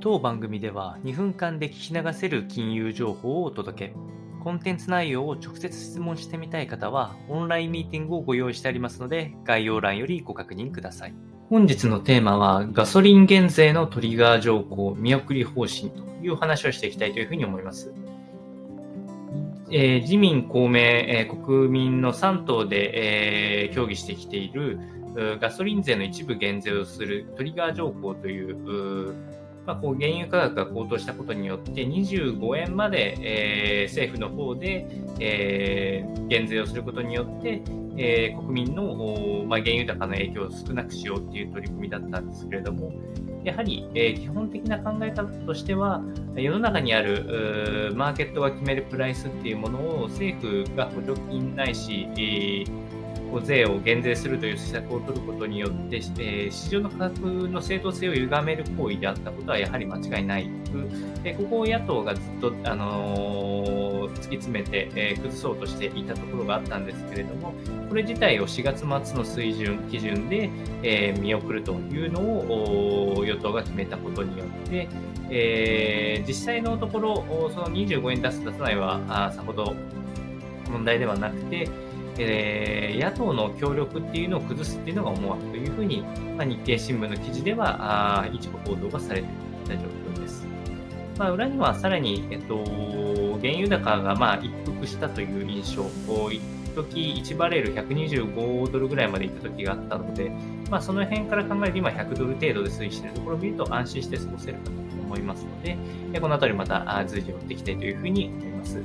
当番組では2分間で聞き流せる金融情報をお届け。コンテンツ内容を直接質問してみたい方は、オンラインミーティングをご用意してありますので、概要欄よりご確認ください。本日のテーマは、ガソリン減税のトリガー条項見送り方針という話をしていきたいというふうに思います。えー、自民、公明、えー、国民の3党で、えー、協議してきているガソリン税の一部減税をするトリガー条項というまあ、こう原油価格が高騰したことによって25円まで、えー、政府の方で、えー、減税をすることによって、えー、国民の、まあ、原油高の影響を少なくしようという取り組みだったんですけれども、やはり、えー、基本的な考え方としては、世の中にあるマーケットが決めるプライスっていうものを政府が補助金ないし、えー税を減税するという施策を取ることによって、え、市場の価格の正当性を歪める行為であったことはやはり間違いない。でここを野党がずっと、あのー、突き詰めて、えー、崩そうとしていたところがあったんですけれども、これ自体を4月末の水準、基準で、えー、見送るというのを与党が決めたことによって、え、実際のところ、その25円出す出さないはあさほど問題ではなくて、えー、野党の協力っていうのを崩すっていうのが思惑というふうに、まあ、日経新聞の記事ではあ一部報道がされていた状況です。まあ、裏にはさらに、えっと、原油高がまあ一服したという印象、一時1バレル125ドルぐらいまで行った時があったので、まあ、その辺から考えて今100ドル程度で推移しているところを見ると安心して過ごせるかと思いますので、このあたりまた随時追っていきたいというふうに思います。